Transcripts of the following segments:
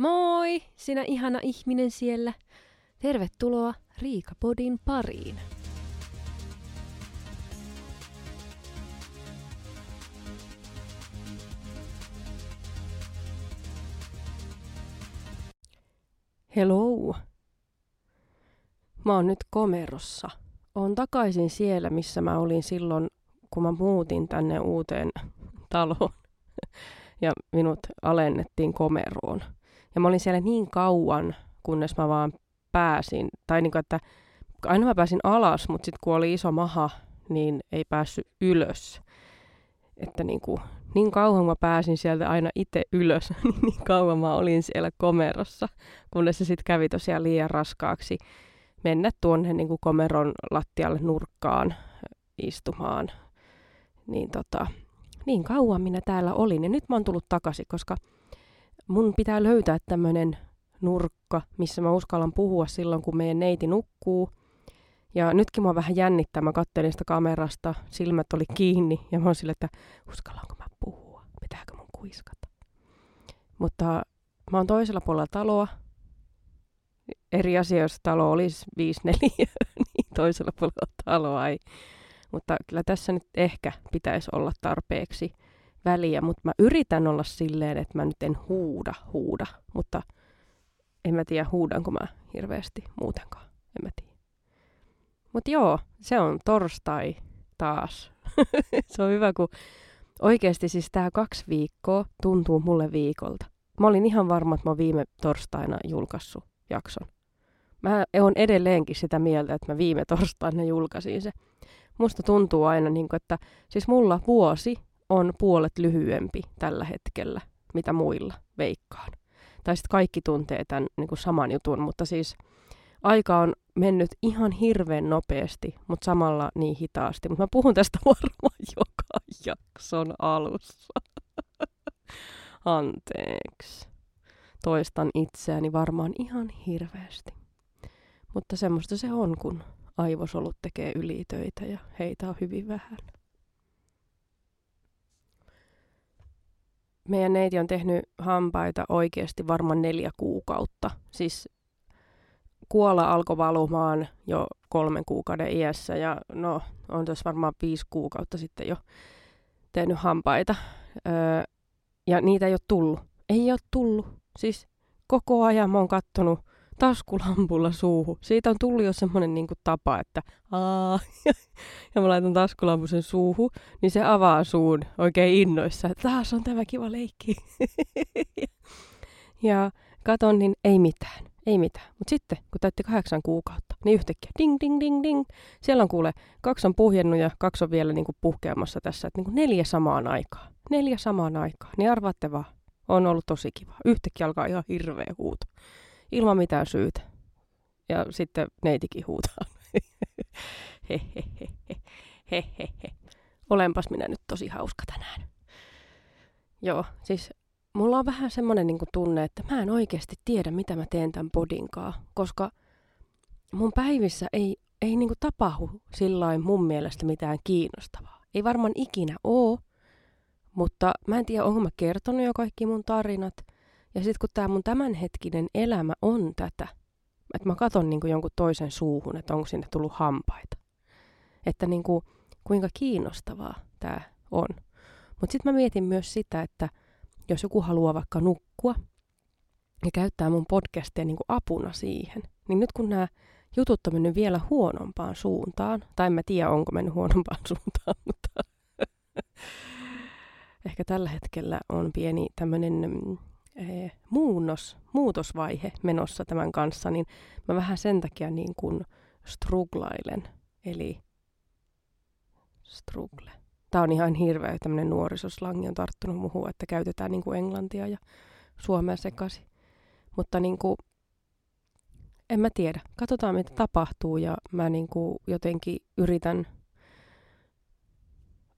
Moi, sinä ihana ihminen siellä. Tervetuloa Riikapodin pariin. Hello. Mä oon nyt komerossa. Oon takaisin siellä, missä mä olin silloin, kun mä muutin tänne uuteen taloon. Ja minut alennettiin komeroon. Ja mä olin siellä niin kauan, kunnes mä vaan pääsin. Tai niin kuin, että aina mä pääsin alas, mutta sitten kun oli iso maha, niin ei päässyt ylös. Että niin, kuin, niin kauan mä pääsin sieltä aina itse ylös, niin, niin kauan mä olin siellä komerossa, kunnes se sitten kävi tosiaan liian raskaaksi mennä tuonne niin kuin komeron lattialle nurkkaan istumaan. Niin tota, niin kauan minä täällä olin. Ja nyt mä oon tullut takaisin, koska mun pitää löytää tämmöinen nurkka, missä mä uskallan puhua silloin, kun meidän neiti nukkuu. Ja nytkin mua vähän jännittää, mä kattelin sitä kamerasta, silmät oli kiinni ja mä oon sille, että uskallanko mä puhua, pitääkö mun kuiskata. Mutta mä oon toisella puolella taloa, eri asia, jos talo olisi 5 4 niin toisella puolella taloa ei. Mutta kyllä tässä nyt ehkä pitäisi olla tarpeeksi väliä, mutta mä yritän olla silleen, että mä nyt en huuda, huuda, mutta en mä tiedä huudanko mä hirveästi muutenkaan, en mä tiedä. Mutta joo, se on torstai taas. se on hyvä, kun oikeasti siis tämä kaksi viikkoa tuntuu mulle viikolta. Mä olin ihan varma, että mä viime torstaina julkaissut jakson. Mä oon edelleenkin sitä mieltä, että mä viime torstaina julkaisin se. Musta tuntuu aina, niin kuin, että siis mulla vuosi on puolet lyhyempi tällä hetkellä, mitä muilla veikkaan. Tai sitten kaikki tuntee tämän niin kuin saman jutun, mutta siis aika on mennyt ihan hirveän nopeasti, mutta samalla niin hitaasti. Mutta mä puhun tästä varmaan joka jakson alussa. Anteeksi. Toistan itseäni varmaan ihan hirveästi. Mutta semmoista se on, kun aivosolut tekee ylitöitä ja heitä on hyvin vähän. Meidän neiti on tehnyt hampaita oikeasti varmaan neljä kuukautta. Siis kuola alkoi valumaan jo kolmen kuukauden iässä ja no on tässä varmaan viisi kuukautta sitten jo tehnyt hampaita. Öö, ja niitä ei ole tullut. Ei ole tullut. Siis koko ajan mä oon kattonut taskulampulla suuhun. Siitä on tullut jo semmoinen niin tapa, että aa, ja mä laitan taskulampun sen suuhun, niin se avaa suun oikein innoissa, että taas on tämä kiva leikki. ja katon, niin ei mitään, ei mitään. Mutta sitten, kun täytti kahdeksan kuukautta, niin yhtäkkiä ding, ding, ding, ding. Siellä on kuule, kaksi on puhjennut ja kaksi on vielä niin kuin puhkeamassa tässä, että niin kuin neljä samaan aikaan. Neljä samaan aikaan. Niin arvaatte vaan, on ollut tosi kiva. Yhtäkkiä alkaa ihan hirveä huuto ilman mitään syytä. Ja sitten neitikin huutaa. Hehehe. Olenpas minä nyt tosi hauska tänään. Joo, siis mulla on vähän semmoinen niin tunne, että mä en oikeasti tiedä, mitä mä teen tämän podinkaan, koska mun päivissä ei, ei niin tapahdu sillä mun mielestä mitään kiinnostavaa. Ei varmaan ikinä oo, mutta mä en tiedä, onko mä kertonut jo kaikki mun tarinat – ja sitten kun tämä mun tämänhetkinen elämä on tätä, että mä katson niin jonkun toisen suuhun, että onko sinne tullut hampaita. Että niin kuin, kuinka kiinnostavaa tämä on. Mutta sitten mä mietin myös sitä, että jos joku haluaa vaikka nukkua ja käyttää mun podcastia niin kuin apuna siihen, niin nyt kun nämä jutut on mennyt vielä huonompaan suuntaan, tai en mä tiedä onko mennyt huonompaan suuntaan, mutta ehkä tällä hetkellä on pieni tämmöinen eh, muunnos, muutosvaihe menossa tämän kanssa, niin mä vähän sen takia niin kuin struglailen. Eli strugle. Tämä on ihan hirveä tämmöinen nuorisoslangi on tarttunut muuhun, että käytetään niin kuin englantia ja suomea sekaisin. Mutta niin kuin, en mä tiedä. Katsotaan, mitä tapahtuu ja mä niin kuin jotenkin yritän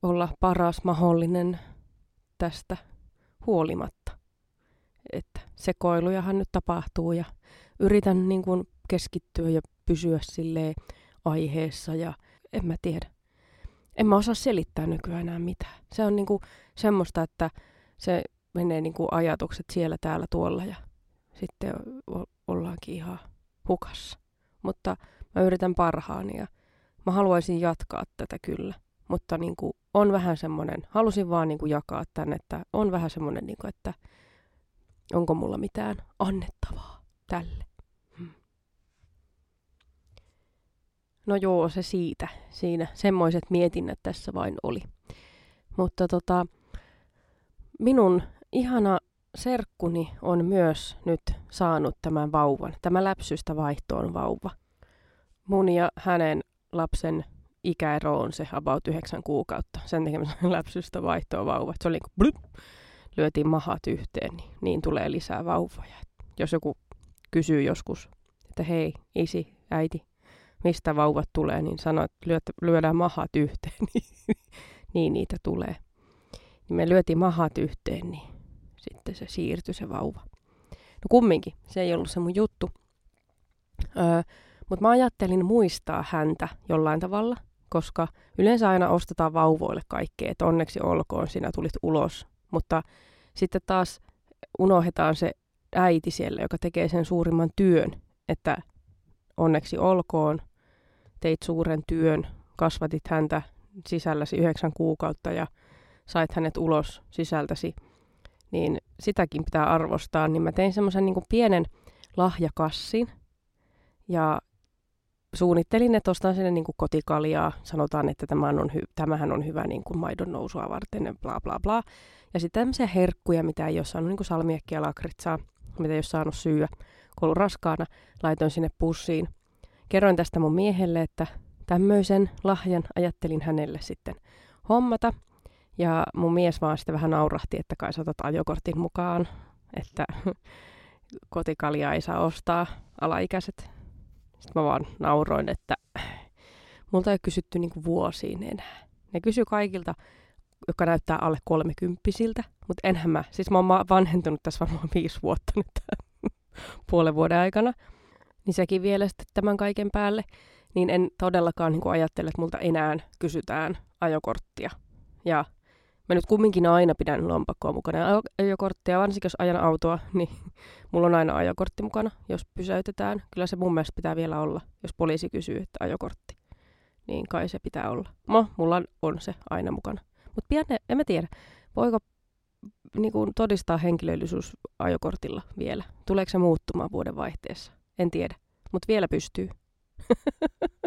olla paras mahdollinen tästä huolimatta että sekoilujahan nyt tapahtuu ja yritän niin kuin keskittyä ja pysyä sille aiheessa ja en mä tiedä. En mä osaa selittää nykyään enää mitään. Se on niin kuin semmoista, että se menee niin kuin ajatukset siellä, täällä, tuolla ja sitten ollaankin ihan hukassa. Mutta mä yritän parhaani ja mä haluaisin jatkaa tätä kyllä. Mutta niin kuin on vähän semmoinen, halusin vaan niin kuin jakaa tämän, että on vähän semmoinen, niin kuin, että onko mulla mitään annettavaa tälle. Hmm. No joo, se siitä. Siinä semmoiset mietinnät tässä vain oli. Mutta tota, minun ihana serkkuni on myös nyt saanut tämän vauvan. Tämä läpsystä vaihtoon vauva. Mun ja hänen lapsen ikäero on se about yhdeksän kuukautta. Sen tekemisen läpsystä vaihtoon vauva. Se oli niin kuin lyötiin mahat yhteen, niin, niin tulee lisää vauvoja. Jos joku kysyy joskus, että hei, isi, äiti, mistä vauvat tulee, niin sanoo, että lyödään mahat yhteen, niin, niin niitä tulee. Niin me lyötiin mahat yhteen, niin sitten se siirtyi se vauva. No kumminkin, se ei ollut se mun juttu. Öö, Mutta mä ajattelin muistaa häntä jollain tavalla, koska yleensä aina ostetaan vauvoille kaikkea, että onneksi olkoon, sinä tulit ulos. Mutta sitten taas unohdetaan se äiti siellä, joka tekee sen suurimman työn, että onneksi olkoon, teit suuren työn, kasvatit häntä sisälläsi yhdeksän kuukautta ja sait hänet ulos sisältäsi, niin sitäkin pitää arvostaa. Niin mä tein semmoisen niin pienen lahjakassin ja suunnittelin, että ostan sinne niin kotikaljaa. Sanotaan, että tämä on hy- tämähän on hyvä niin kuin maidon nousua varten, bla bla bla. Ja sitten tämmöisiä herkkuja, mitä ei ole saanut, niin kuin salmiekkiä, lakritsaa, mitä ei ole saanut syyä, kun ollut raskaana, laitoin sinne pussiin. Kerroin tästä mun miehelle, että tämmöisen lahjan ajattelin hänelle sitten hommata. Ja mun mies vaan sitten vähän naurahti, että kai saatat ajokortin mukaan, että kotikaljaa ei saa ostaa alaikäiset. Sitten mä vaan nauroin, että multa ei kysytty niinku vuosiin enää. Ne kysyy kaikilta, jotka näyttää alle kolmekymppisiltä, mutta enhän mä. Siis mä oon vanhentunut tässä varmaan viisi vuotta nyt puolen vuoden aikana. Niin sekin vielä sitten tämän kaiken päälle. Niin en todellakaan niin ajattele, että multa enää kysytään ajokorttia. Ja Mä nyt kumminkin aina pidän lompakkoa mukana ja ajokorttia, varsinkin jos ajan autoa, niin mulla on aina ajokortti mukana, jos pysäytetään. Kyllä se mun mielestä pitää vielä olla, jos poliisi kysyy, että ajokortti. Niin kai se pitää olla. No, mulla on se aina mukana. Mutta pian, en mä tiedä, voiko niin kuin, todistaa henkilöllisyys ajokortilla vielä. Tuleeko se muuttumaan vuoden vaihteessa? En tiedä, mutta vielä pystyy.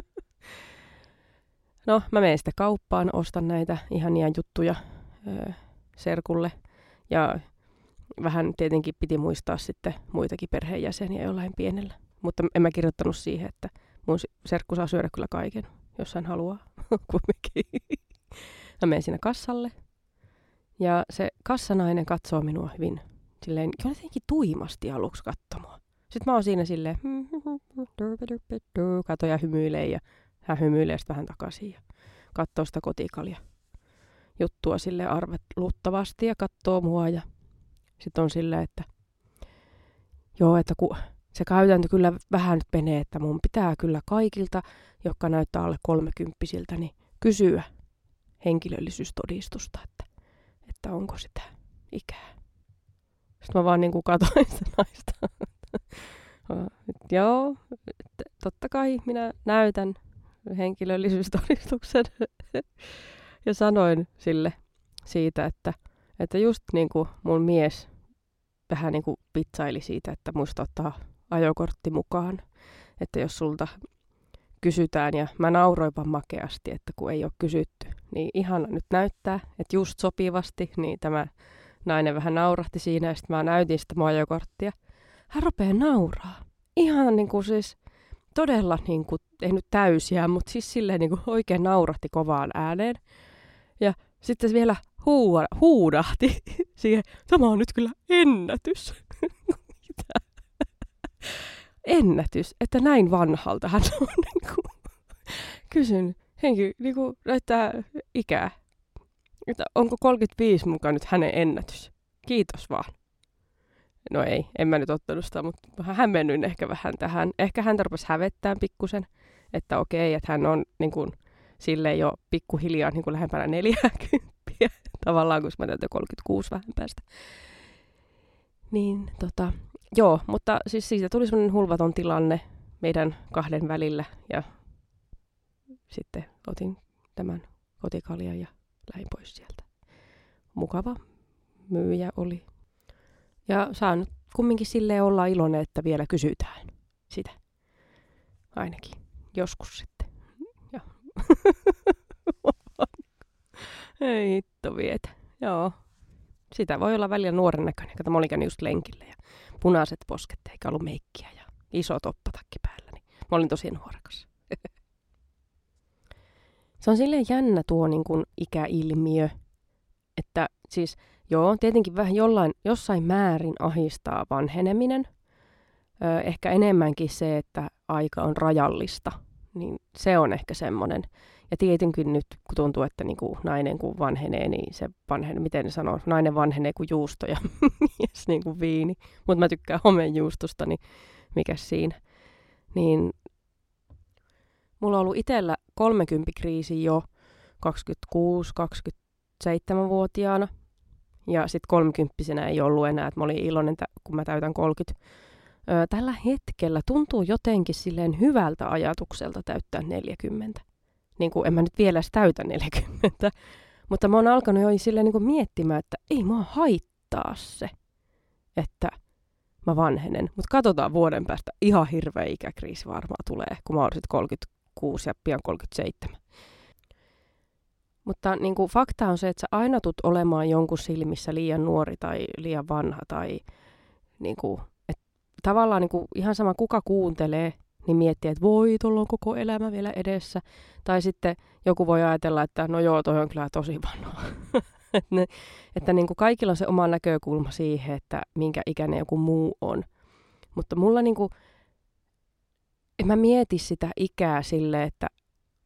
no, mä menen sitten kauppaan, ostan näitä ihania juttuja ö, serkulle. Ja vähän tietenkin piti muistaa sitten muitakin perheenjäseniä jollain pienellä. Mutta en mä kirjoittanut siihen, että mun serkku saa syödä kyllä kaiken, jos hän haluaa kumminkin. Mä menen sinne kassalle. Ja se kassanainen katsoo minua hyvin silleen, jotenkin tuimasti aluksi katsomaan. Sitten mä oon siinä silleen, kato ja hymyilee ja hän hymyilee sitten vähän takaisin ja katsoo sitä kotikalja juttua sille arveluttavasti ja katsoo mua ja sitten on silleen, että joo, että ku, se käytäntö kyllä vähän nyt menee, että mun pitää kyllä kaikilta, jotka näyttää alle kolmekymppisiltä, niin kysyä henkilöllisyystodistusta, että, että onko sitä ikää. Sitten mä vaan niin katoin sitä naista. Joo, totta kai minä näytän henkilöllisyystodistuksen. ja sanoin sille siitä, että, että just niin kuin mun mies vähän niin kuin pitsaili siitä, että muista ottaa ajokortti mukaan. Että jos sulta kysytään, ja mä nauroipa makeasti, että kun ei ole kysytty, niin ihana nyt näyttää, että just sopivasti, niin tämä nainen vähän naurahti siinä, ja sitten mä näytin sitä mun ajokorttia. Hän rupeaa nauraa. Ihan niin kuin siis todella, niin kuin, ei nyt täysiä, mutta siis silleen niin kuin oikein naurahti kovaan ääneen. Sitten se vielä huuda, huudahti siihen, tämä on nyt kyllä ennätys. ennätys, että näin vanhalta hän on. Niin kysyn, henki niin kuin, näyttää ikää. Että onko 35 mukaan nyt hänen ennätys? Kiitos vaan. No ei, en mä nyt ottanut sitä, mutta hämmennyin ehkä vähän tähän. Ehkä hän rupesi hävettää pikkusen, että okei, että hän on niin kuin, sille jo pikkuhiljaa niin kuin lähempänä 40 tavallaan, kun mä täytän 36 vähän päästä. Niin tota, joo, mutta siis siitä tuli semmoinen hulvaton tilanne meidän kahden välillä ja sitten otin tämän kotikaljan ja lähin pois sieltä. Mukava myyjä oli. Ja saan kumminkin silleen olla iloinen, että vielä kysytään sitä. Ainakin. Joskus sitten. Ja. Ei hitto vietä. Joo. Sitä voi olla välillä nuoren näköinen. Kato, mä olin just lenkillä ja punaiset posket eikä ollut meikkiä ja iso toppatakki päällä. Niin mä olin tosi nuorekas. Se on silleen jännä tuo niin kuin ikäilmiö, että siis joo, tietenkin vähän jollain, jossain määrin ahistaa vanheneminen. Ö, ehkä enemmänkin se, että aika on rajallista, niin se on ehkä semmoinen. Ja tietenkin nyt, kun tuntuu, että niin kuin nainen kun vanhenee, niin se vanhenee, miten sanoo, nainen vanhenee kuin juusto ja mies niin kuin viini. Mutta mä tykkään homejuustosta, niin mikä siinä. Niin mulla on ollut itsellä 30 kriisi jo 26-27-vuotiaana. Ja sitten kolmikymppisenä ei ollut enää, että mä olin iloinen, kun mä täytän 30. Öö, tällä hetkellä tuntuu jotenkin silleen hyvältä ajatukselta täyttää 40. Niin kuin en mä nyt vielä täytä 40. Mutta mä oon alkanut jo silleen niin kuin miettimään, että ei mua haittaa se, että mä vanhenen. Mutta katsotaan vuoden päästä. Ihan hirveä ikäkriisi varmaan tulee, kun mä sitten 36 ja pian 37. Mutta niin kuin, fakta on se, että sä aina tut olemaan jonkun silmissä liian nuori tai liian vanha. Tai, niin kuin, tavallaan niin kuin, ihan sama kuka kuuntelee, niin miettii, että voi, tuolla on koko elämä vielä edessä. Tai sitten joku voi ajatella, että no joo, toi on kyllä tosi vanha. että ne, että niin kuin kaikilla on se oma näkökulma siihen, että minkä ikäinen joku muu on. Mutta mulla niin kuin, en mä mieti sitä ikää sille, että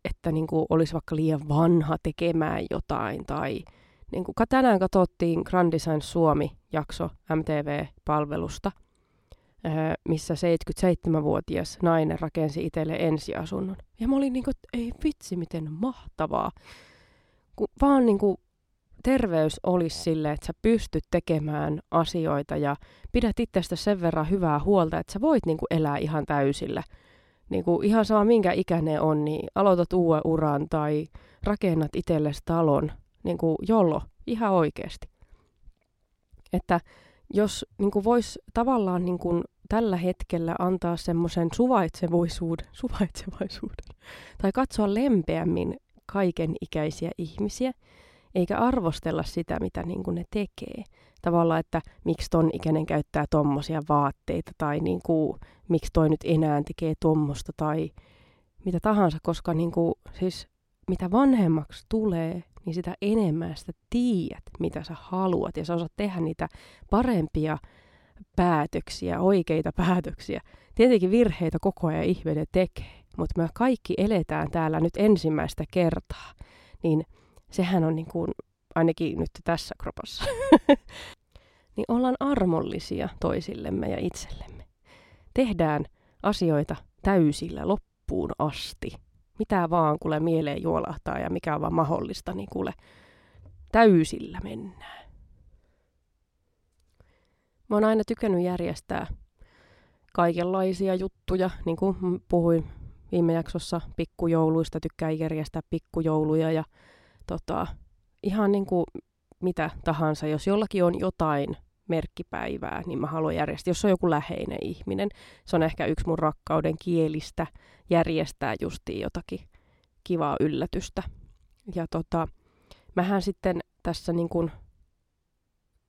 että niin kuin olisi vaikka liian vanha tekemään jotain. Tai niin kuin tänään katsottiin Grand Design Suomi-jakso MTV-palvelusta, missä 77-vuotias nainen rakensi itselle ensiasunnon. Ja mä olin niin kuin, ei vitsi, miten mahtavaa. Kun vaan niin kuin terveys olisi sille, että sä pystyt tekemään asioita ja pidät itsestä sen verran hyvää huolta, että sä voit niin kuin elää ihan täysillä – niin kuin ihan sama minkä ikäinen on, niin aloitat uuden uran tai rakennat itsellesi talon, niin kuin jollo, ihan oikeasti. Että jos niin kuin vois tavallaan niin kuin tällä hetkellä antaa semmoisen suvaitsevaisuuden, suvaitsevaisuuden tai katsoa lempeämmin kaiken ikäisiä ihmisiä, eikä arvostella sitä, mitä niin kuin ne tekee. Tavallaan, että miksi ton ikäinen käyttää tommosia vaatteita tai niin kuin, miksi toi nyt enää tekee tommosta tai mitä tahansa, koska niin kuin, siis mitä vanhemmaksi tulee, niin sitä enemmän sitä tiedät, mitä sä haluat ja sä osaat tehdä niitä parempia päätöksiä, oikeita päätöksiä. Tietenkin virheitä koko ajan ihminen tekee, mutta me kaikki eletään täällä nyt ensimmäistä kertaa, niin sehän on niin kuin, ainakin nyt tässä kropassa, niin ollaan armollisia toisillemme ja itsellemme. Tehdään asioita täysillä loppuun asti. Mitä vaan kuule mieleen juolahtaa ja mikä on vaan mahdollista, niin kuule täysillä mennään. Mä oon aina tykännyt järjestää kaikenlaisia juttuja, niin kuin puhuin viime jaksossa pikkujouluista, tykkää järjestää pikkujouluja ja tota, ihan niin kuin mitä tahansa, jos jollakin on jotain merkkipäivää, niin mä haluan järjestää, jos on joku läheinen ihminen. Se on ehkä yksi mun rakkauden kielistä järjestää justiin jotakin kivaa yllätystä. Ja tota, mähän sitten tässä niin kuin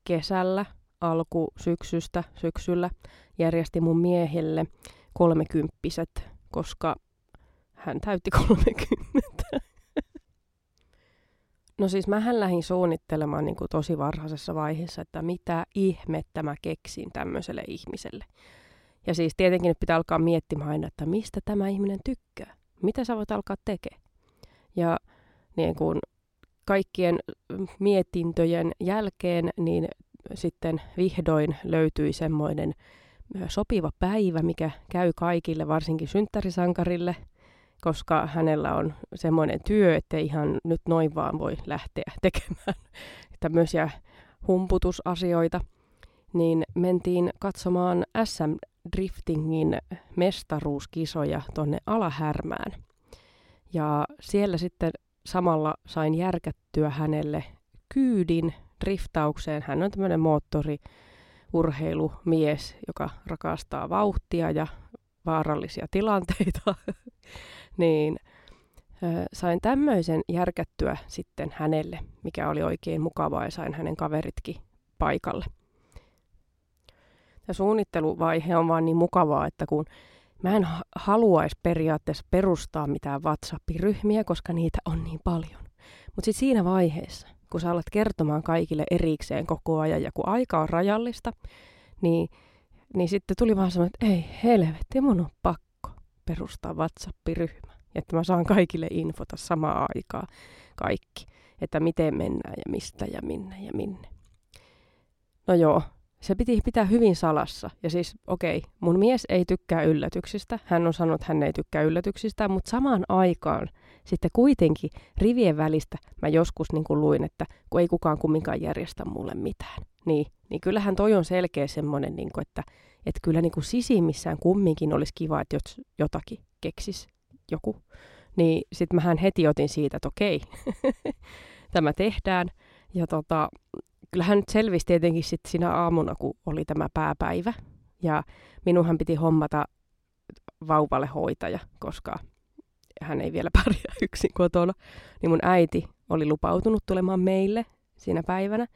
kesällä, alkusyksystä, syksyllä järjesti mun miehelle kolmekymppiset, koska hän täytti kolmekymmentä. No siis mähän lähdin suunnittelemaan niin kuin tosi varhaisessa vaiheessa, että mitä ihmettä mä keksin tämmöiselle ihmiselle. Ja siis tietenkin pitää alkaa miettimään aina, että mistä tämä ihminen tykkää. Mitä sä voit alkaa tekemään. Ja niin kuin kaikkien mietintöjen jälkeen niin sitten vihdoin löytyi semmoinen sopiva päivä, mikä käy kaikille, varsinkin synttärisankarille – koska hänellä on semmoinen työ, että ihan nyt noin vaan voi lähteä tekemään tämmöisiä humputusasioita. niin mentiin katsomaan SM Driftingin mestaruuskisoja tonne Alahärmään. Ja siellä sitten samalla sain järkättyä hänelle kyydin driftaukseen. Hän on tämmöinen moottoriurheilumies, joka rakastaa vauhtia ja vaarallisia tilanteita. niin sain tämmöisen järkättyä sitten hänelle, mikä oli oikein mukavaa ja sain hänen kaveritkin paikalle. Ja suunnitteluvaihe on vaan niin mukavaa, että kun mä en haluaisi periaatteessa perustaa mitään WhatsApp-ryhmiä, koska niitä on niin paljon. Mutta sitten siinä vaiheessa, kun sä alat kertomaan kaikille erikseen koko ajan ja kun aika on rajallista, niin, niin sitten tuli vaan semmoinen, että ei helvetti, mun on pakko perustaa WhatsApp-ryhmä. Että mä saan kaikille infota samaa aikaa kaikki, että miten mennään ja mistä ja minne ja minne. No joo, se piti pitää hyvin salassa. Ja siis, okei, okay, mun mies ei tykkää yllätyksistä. Hän on sanonut, että hän ei tykkää yllätyksistä, mutta samaan aikaan sitten kuitenkin rivien välistä mä joskus niin kuin luin, että kun ei kukaan kumminkaan järjestä mulle mitään. Niin, niin kyllähän toi on selkeä semmoinen, niin kuin, että, että kyllä niin kuin sisimmissään kumminkin olisi kiva, että jotakin keksis joku. Niin sitten mähän heti otin siitä, että okei, tämä tehdään. Ja tota, kyllähän nyt selvisi tietenkin sitten siinä aamuna, kun oli tämä pääpäivä. Ja minunhan piti hommata vauvalle hoitaja, koska hän ei vielä pärjää yksin kotona. Niin mun äiti oli lupautunut tulemaan meille siinä päivänä,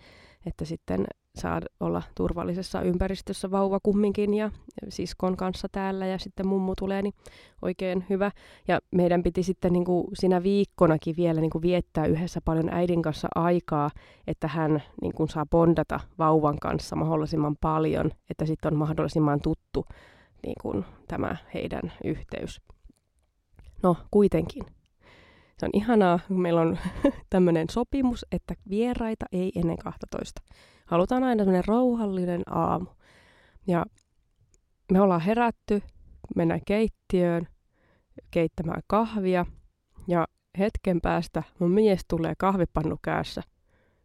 että sitten saa olla turvallisessa ympäristössä vauva kumminkin ja siskon kanssa täällä ja sitten mummu tulee, niin oikein hyvä. Ja meidän piti sitten niin kuin siinä viikkonakin vielä niin kuin viettää yhdessä paljon äidin kanssa aikaa, että hän niin kuin saa bondata vauvan kanssa mahdollisimman paljon, että sitten on mahdollisimman tuttu niin kuin tämä heidän yhteys. No kuitenkin. Se on ihanaa, kun meillä on tämmöinen sopimus, että vieraita ei ennen 12 halutaan aina sellainen rauhallinen aamu. Ja me ollaan herätty, mennään keittiöön keittämään kahvia ja hetken päästä mun mies tulee kahvipannu käässä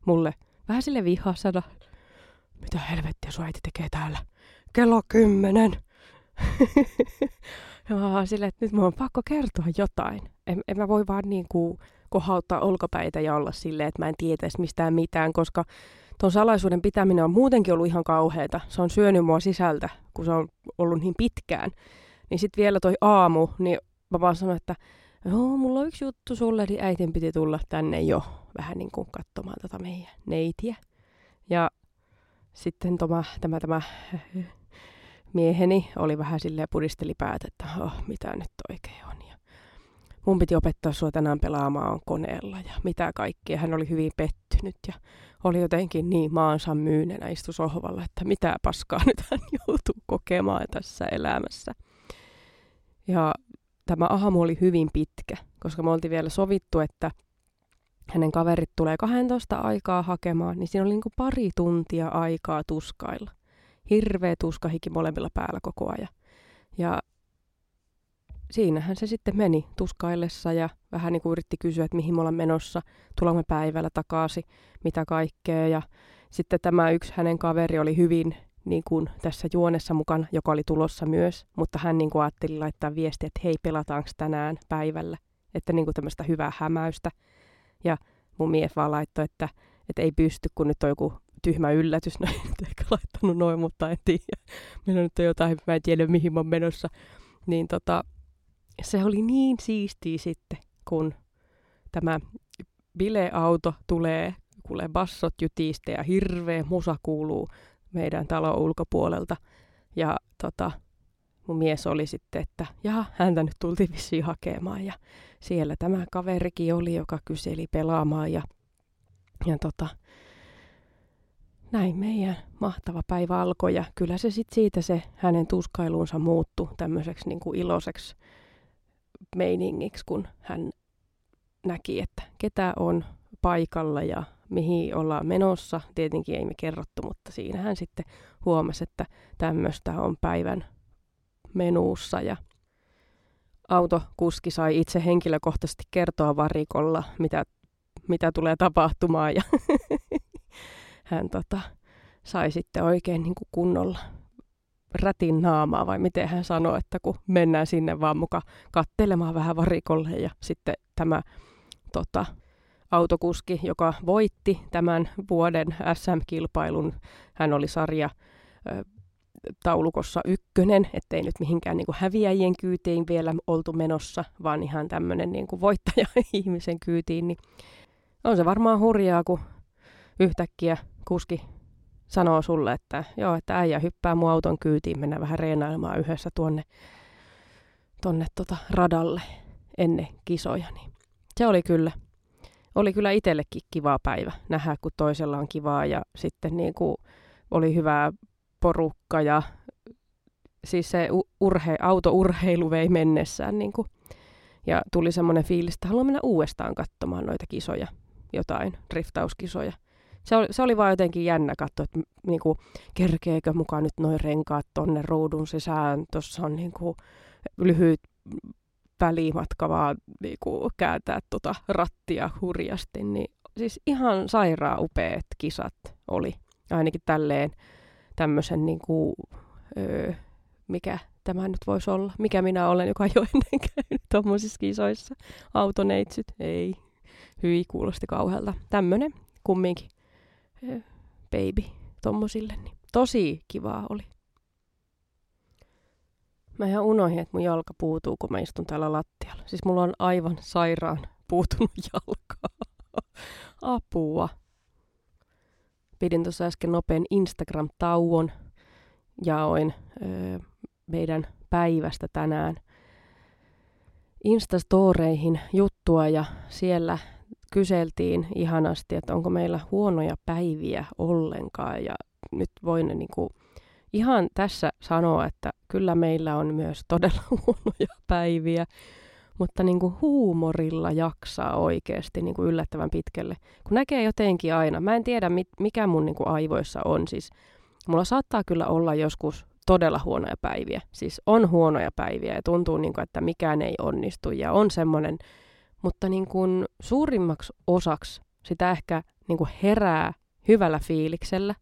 mulle vähän sille vihasana. Mitä helvettiä sun äiti tekee täällä? Kello kymmenen. ja sille, että nyt mun on pakko kertoa jotain. En, en mä voi vaan niin kuin kohauttaa olkapäitä ja olla silleen, että mä en tietäisi mistään mitään, koska tuon salaisuuden pitäminen on muutenkin ollut ihan kauheata. Se on syönyt mua sisältä, kun se on ollut niin pitkään. Niin sitten vielä toi aamu, niin mä vaan sanoin, että joo, mulla on yksi juttu sulle, niin äitin piti tulla tänne jo vähän niin kuin katsomaan tätä meidän neitiä. Ja sitten toma, tämä, tämä mieheni oli vähän silleen pudisteli päät, että oh, mitä nyt oikein on. Ja mun piti opettaa sua tänään pelaamaan koneella ja mitä kaikkea. Hän oli hyvin pettynyt ja oli jotenkin niin maansa myynenä istu sohvalla, että mitä paskaa nyt hän joutuu kokemaan tässä elämässä. Ja tämä aamu oli hyvin pitkä, koska me oltiin vielä sovittu, että hänen kaverit tulee 12 aikaa hakemaan, niin siinä oli niin kuin pari tuntia aikaa tuskailla. Hirveä tuskahiki molemmilla päällä koko ajan. Ja siinähän se sitten meni tuskaillessa ja vähän niin kuin yritti kysyä, että mihin me ollaan menossa, tulemme päivällä takaisin, mitä kaikkea. Ja sitten tämä yksi hänen kaveri oli hyvin niin kuin tässä juonessa mukana, joka oli tulossa myös, mutta hän niin kuin ajatteli laittaa viestiä, että hei, pelataanko tänään päivällä, että niin kuin tämmöistä hyvää hämäystä. Ja mun mies vaan laittoi, että, että ei pysty, kun nyt on joku tyhmä yllätys, no ehkä laittanut noin, mutta en tiedä. Meillä nyt on jotain, mä en tiedä mihin mä menossa. Niin tota, se oli niin siistiä sitten, kun tämä bileauto tulee, kuulee bassot jytistä ja hirveä musa kuuluu meidän talon ulkopuolelta. Ja tota, mun mies oli sitten, että jaha, häntä nyt tultiin vissiin hakemaan. Ja siellä tämä kaverikin oli, joka kyseli pelaamaan. Ja, ja tota, näin meidän mahtava päivä alkoi. Ja kyllä se sitten siitä se hänen tuskailuunsa muuttui tämmöiseksi niin iloiseksi meiningiksi, kun hän näki, että ketä on paikalla ja mihin ollaan menossa. Tietenkin ei me kerrottu, mutta siinä hän sitten huomasi, että tämmöistä on päivän menuussa ja autokuski sai itse henkilökohtaisesti kertoa varikolla, mitä, mitä tulee tapahtumaan ja hän tota, sai sitten oikein niin kuin kunnolla rätin naamaa, vai miten hän sanoi, että kun mennään sinne vaan muka kattelemaan vähän varikolle. Ja sitten tämä tota, autokuski, joka voitti tämän vuoden SM-kilpailun, hän oli sarja ö, taulukossa ykkönen, ettei nyt mihinkään niin kuin häviäjien kyytiin vielä oltu menossa, vaan ihan tämmöinen niin voittaja-ihmisen kyytiin, niin on se varmaan hurjaa, kun yhtäkkiä kuski sanoo sulle, että joo, että äijä hyppää mun auton kyytiin, mennään vähän reenailemaan yhdessä tuonne tonne tota radalle ennen kisoja. Niin se oli kyllä, oli kyllä itsellekin kiva päivä nähdä, kun toisella on kivaa ja sitten niin kuin oli hyvää porukka ja siis se urhe, autourheilu vei mennessään niin kuin, ja tuli semmoinen fiilis, että haluan mennä uudestaan katsomaan noita kisoja, jotain driftauskisoja. Se oli, se oli vaan jotenkin jännä katsoa, että niin kuin, kerkeekö mukaan nyt noin renkaat tonne ruudun sisään. Tuossa on niin kuin, lyhyt välimatka vaan niin kuin, kääntää tota rattia hurjasti. Niin, siis ihan sairaan upeat kisat oli. Ainakin tälleen tämmöisen, niin kuin, öö, mikä tämä nyt voisi olla, mikä minä olen, joka ole ennen käynyt tuommoisissa kisoissa. Autoneitsyt, ei, hyi, kuulosti kauhealta. Tämmönen kumminkin baby tommosille, niin tosi kivaa oli. Mä ihan unohdin, että mun jalka puutuu, kun mä istun täällä lattialla. Siis mulla on aivan sairaan puutunut jalka. Apua pidin tuossa äsken nopean Instagram-tauon. Jaoin öö, meidän päivästä tänään Instastoreihin juttua ja siellä kyseltiin ihanasti, että onko meillä huonoja päiviä ollenkaan. Ja nyt voin niin kuin ihan tässä sanoa, että kyllä meillä on myös todella huonoja päiviä mutta niin kuin huumorilla jaksaa oikeasti niin kuin yllättävän pitkälle. Kun näkee jotenkin aina, mä en tiedä mit, mikä mun niin kuin aivoissa on, siis mulla saattaa kyllä olla joskus todella huonoja päiviä. Siis on huonoja päiviä ja tuntuu, niin kuin, että mikään ei onnistu ja on semmoinen, mutta niin kuin suurimmaksi osaksi sitä ehkä niin kuin herää hyvällä fiiliksellä.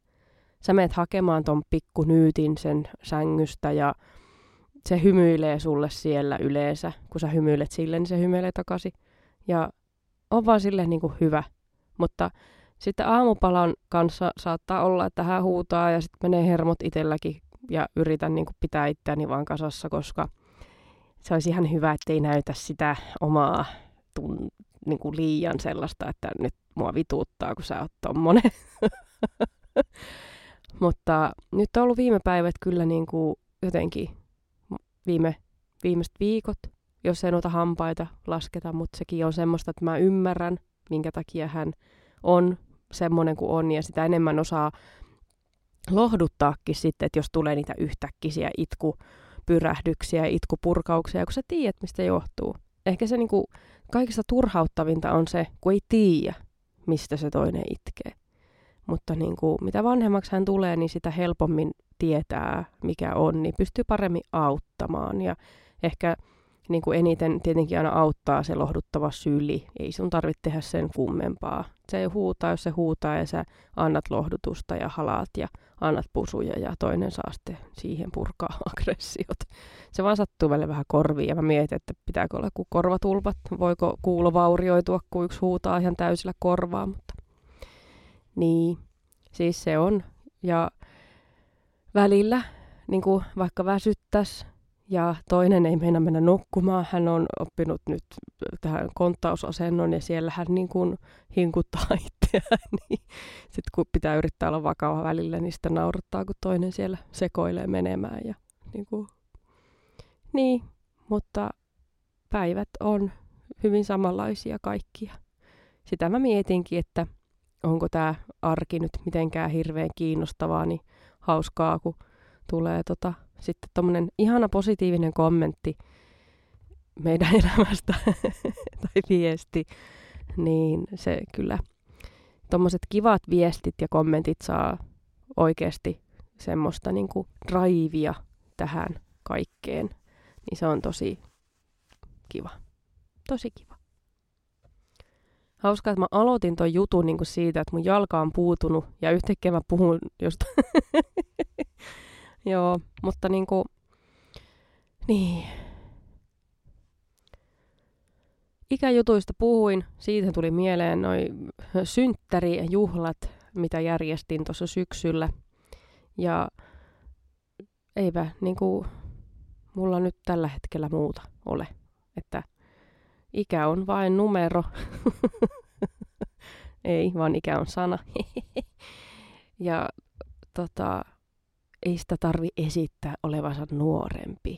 Sä meet hakemaan ton pikku nyytin sen sängystä ja se hymyilee sulle siellä yleensä. Kun sä hymyilet sille, niin se hymyilee takaisin. Ja on vaan sille niin kuin hyvä. Mutta sitten aamupalan kanssa saattaa olla, että hän huutaa ja sitten menee hermot itselläkin ja yritän niin kuin pitää itseäni vaan kasassa, koska se olisi ihan hyvä, ettei näytä sitä omaa tun, niin kuin liian sellaista, että nyt mua vituuttaa, kun sä oot tommonen. Mutta nyt on ollut viime päivät kyllä niin kuin jotenkin viime, viimeiset viikot, jos ei noita hampaita lasketa, mutta sekin on semmoista, että mä ymmärrän, minkä takia hän on semmoinen kuin on, ja sitä enemmän osaa lohduttaakin sitten, että jos tulee niitä yhtäkkisiä itkupyrähdyksiä itkupurkauksia, kun sä tiedät, mistä johtuu. Ehkä se niinku, kaikista turhauttavinta on se, kun ei tiedä, mistä se toinen itkee. Mutta niin kuin, mitä vanhemmaksi hän tulee, niin sitä helpommin tietää, mikä on, niin pystyy paremmin auttamaan. Ja ehkä niin kuin eniten tietenkin aina auttaa se lohduttava syli. Ei sun tarvitse tehdä sen kummempaa. Se huutaa, jos se huutaa ja sä annat lohdutusta ja halaat ja annat pusuja ja toinen saa sitten siihen purkaa aggressiot. Se vaan sattuu välillä vähän korviin ja mä mietin, että pitääkö olla kuin korvatulpat, voiko kuulo vaurioitua, kun yksi huutaa ihan täysillä korvaa, mutta niin, siis se on. Ja välillä, niin kuin vaikka väsyttäisi ja toinen ei meinaa mennä nukkumaan, hän on oppinut nyt tähän konttausasennon ja siellä hän niin kuin hinkuttaa itseään. Niin sitten kun pitää yrittää olla vakava välillä, niin sitten naurattaa, kun toinen siellä sekoilee menemään. Ja niin, kuin, niin mutta päivät on hyvin samanlaisia kaikkia. Sitä mä mietinkin, että onko tämä arki nyt mitenkään hirveän kiinnostavaa, niin hauskaa, kun tulee tota, sitten tuommoinen ihana positiivinen kommentti meidän elämästä tai viesti, niin se kyllä, tuommoiset kivat viestit ja kommentit saa oikeasti semmoista niin kuin draivia tähän kaikkeen, niin se on tosi kiva. Tosi kiva. Hauskaa, että mä aloitin ton jutun niin kuin siitä, että mun jalka on puutunut ja yhtäkkiä mä puhun just... Joo, mutta niin kuin... Niin. Ikäjutuista puhuin, siitä tuli mieleen noin synttärijuhlat, mitä järjestin tuossa syksyllä. Ja eipä niin kuin, mulla nyt tällä hetkellä muuta ole. Että ikä on vain numero. ei, vaan ikä on sana. ja tota, ei sitä tarvi esittää olevansa nuorempi.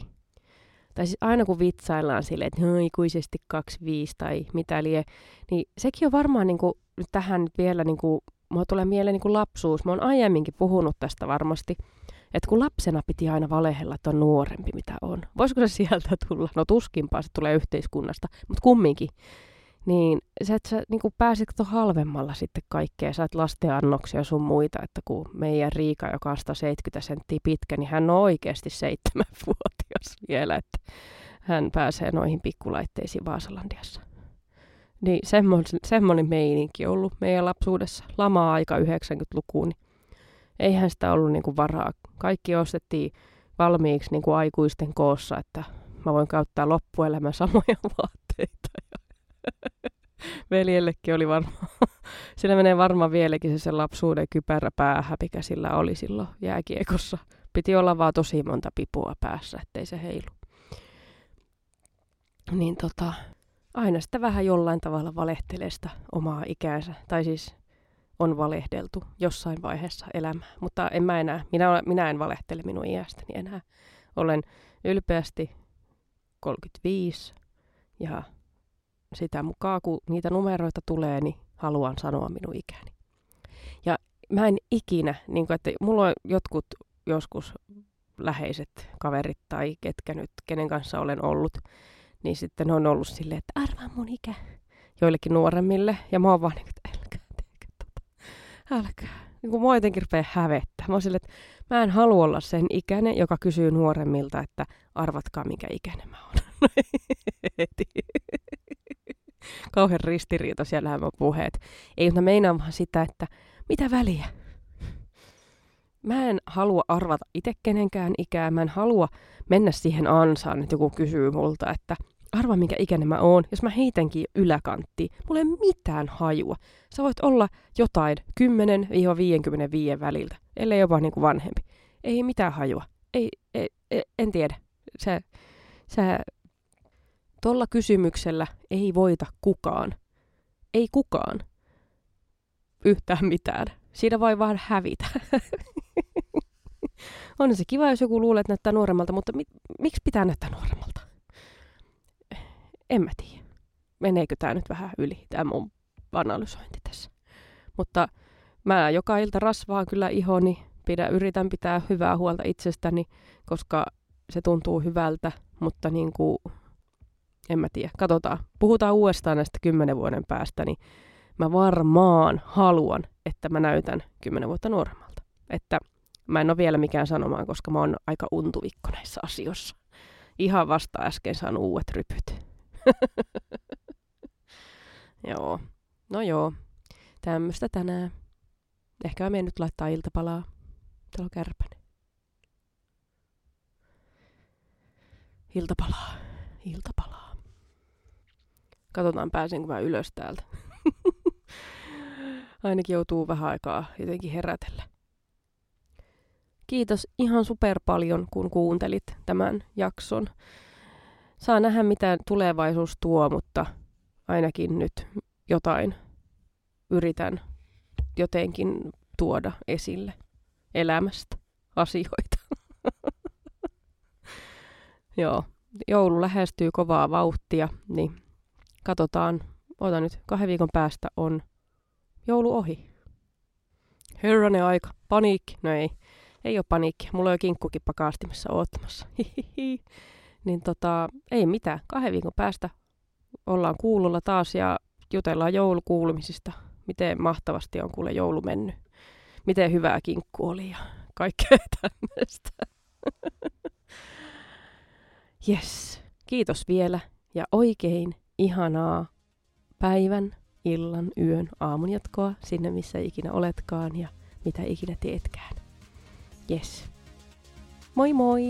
Tai siis aina kun vitsaillaan silleen, että no, ikuisesti 25 tai mitä lie, niin sekin on varmaan niin kuin, tähän vielä, niin kuin, mulla tulee mieleen niin kuin lapsuus. Mä oon aiemminkin puhunut tästä varmasti, että kun lapsena piti aina valehella, että on nuorempi mitä on. Voisiko se sieltä tulla? No tuskinpaa se tulee yhteiskunnasta, mutta kumminkin. Niin se, että sä niin pääsit halvemmalla sitten kaikkea, sä lasten annoksia sun muita, että kun meidän Riika, joka on 170 senttiä pitkä, niin hän on oikeasti seitsemänvuotias vielä, että hän pääsee noihin pikkulaitteisiin Vaasalandiassa. Niin semmoinen, semmoinen meininki ollut meidän lapsuudessa. Lama-aika 90-lukuun, niin eihän sitä ollut niin kuin varaa. Kaikki ostettiin valmiiksi niin kuin aikuisten koossa, että mä voin käyttää loppuelämän samoja vaatteita. Veljellekin oli varmaan, sillä menee varmaan vieläkin se, se lapsuuden kypärä päähä, mikä sillä oli silloin jääkiekossa. Piti olla vaan tosi monta pipua päässä, ettei se heilu. Niin tota, aina sitä vähän jollain tavalla valehtelee sitä omaa ikäänsä. Tai siis on valehdeltu jossain vaiheessa elämää. Mutta en mä enää, minä, minä en valehtele minun iästäni enää. Olen ylpeästi 35 ja sitä mukaan, kun niitä numeroita tulee, niin haluan sanoa minun ikäni. Ja mä en ikinä, niin kuin, että mulla on jotkut joskus läheiset kaverit tai ketkä nyt, kenen kanssa olen ollut, niin sitten on ollut silleen, että arvaa mun ikä joillekin nuoremmille. Ja mä oon vaan niin, että älkää teekö tota, älkää. Niin kuin mua jotenkin rupeaa hävettää. Mä oon silleen, että mä en halua olla sen ikäinen, joka kysyy nuoremmilta, että arvatkaa mikä ikäinen mä oon. Kauhean ristiriitaisia nämä puheet. Ei, mutta meinaan vaan sitä, että mitä väliä? Mä en halua arvata itse kenenkään ikää. Mä en halua mennä siihen ansaan, että joku kysyy multa, että arva minkä ikäinen mä oon. Jos mä heitänkin yläkanttiin, mulla ei mitään hajua. Sä voit olla jotain 10-55 väliltä, ellei jopa niin kuin vanhempi. Ei mitään hajua. Ei, ei, ei, en tiedä. Sä, sä Tolla kysymyksellä ei voita kukaan. Ei kukaan. Yhtään mitään. Siinä voi vaan hävitä. On se kiva, jos joku luulee, että näyttää nuoremmalta, mutta mi- miksi pitää näyttää nuoremmalta? En mä tiedä. Meneekö tämä nyt vähän yli, tämä mun analysointi tässä. Mutta mä joka ilta rasvaan kyllä ihoni, pidä, yritän pitää hyvää huolta itsestäni, koska se tuntuu hyvältä, mutta niin kuin en mä tiedä, katsotaan. Puhutaan uudestaan näistä kymmenen vuoden päästä, niin mä varmaan haluan, että mä näytän kymmenen vuotta nuoremmalta. Että mä en ole vielä mikään sanomaan, koska mä oon aika untuvikko näissä asioissa. Ihan vasta äsken saanut uudet rypyt. joo. No joo. Tämmöistä tänään. Ehkä mä menen nyt laittaa iltapalaa. Täällä on kärpänen. Iltapalaa. Iltapalaa. Katsotaan pääsenkö mä ylös täältä. Ainakin joutuu vähän aikaa jotenkin herätellä. Kiitos ihan super paljon, kun kuuntelit tämän jakson. Saa nähdä, mitä tulevaisuus tuo, mutta ainakin nyt jotain yritän jotenkin tuoda esille elämästä asioita. Joo, joulu lähestyy kovaa vauhtia, niin katsotaan, ota nyt, kahden viikon päästä on joulu ohi. Herranen aika, paniikki, no ei, ei ole paniikki, mulla on jo kinkkukin pakastimessa oottamassa. niin tota, ei mitään, kahden viikon päästä ollaan kuulolla taas ja jutellaan joulukuulumisista, miten mahtavasti on kuule joulu mennyt, miten hyvää kinkku oli ja kaikkea tämmöistä. yes, kiitos vielä. Ja oikein ihanaa päivän illan, yön, aamun jatkoa sinne, missä ikinä oletkaan ja mitä ikinä teetkään. Yes. Moi moi!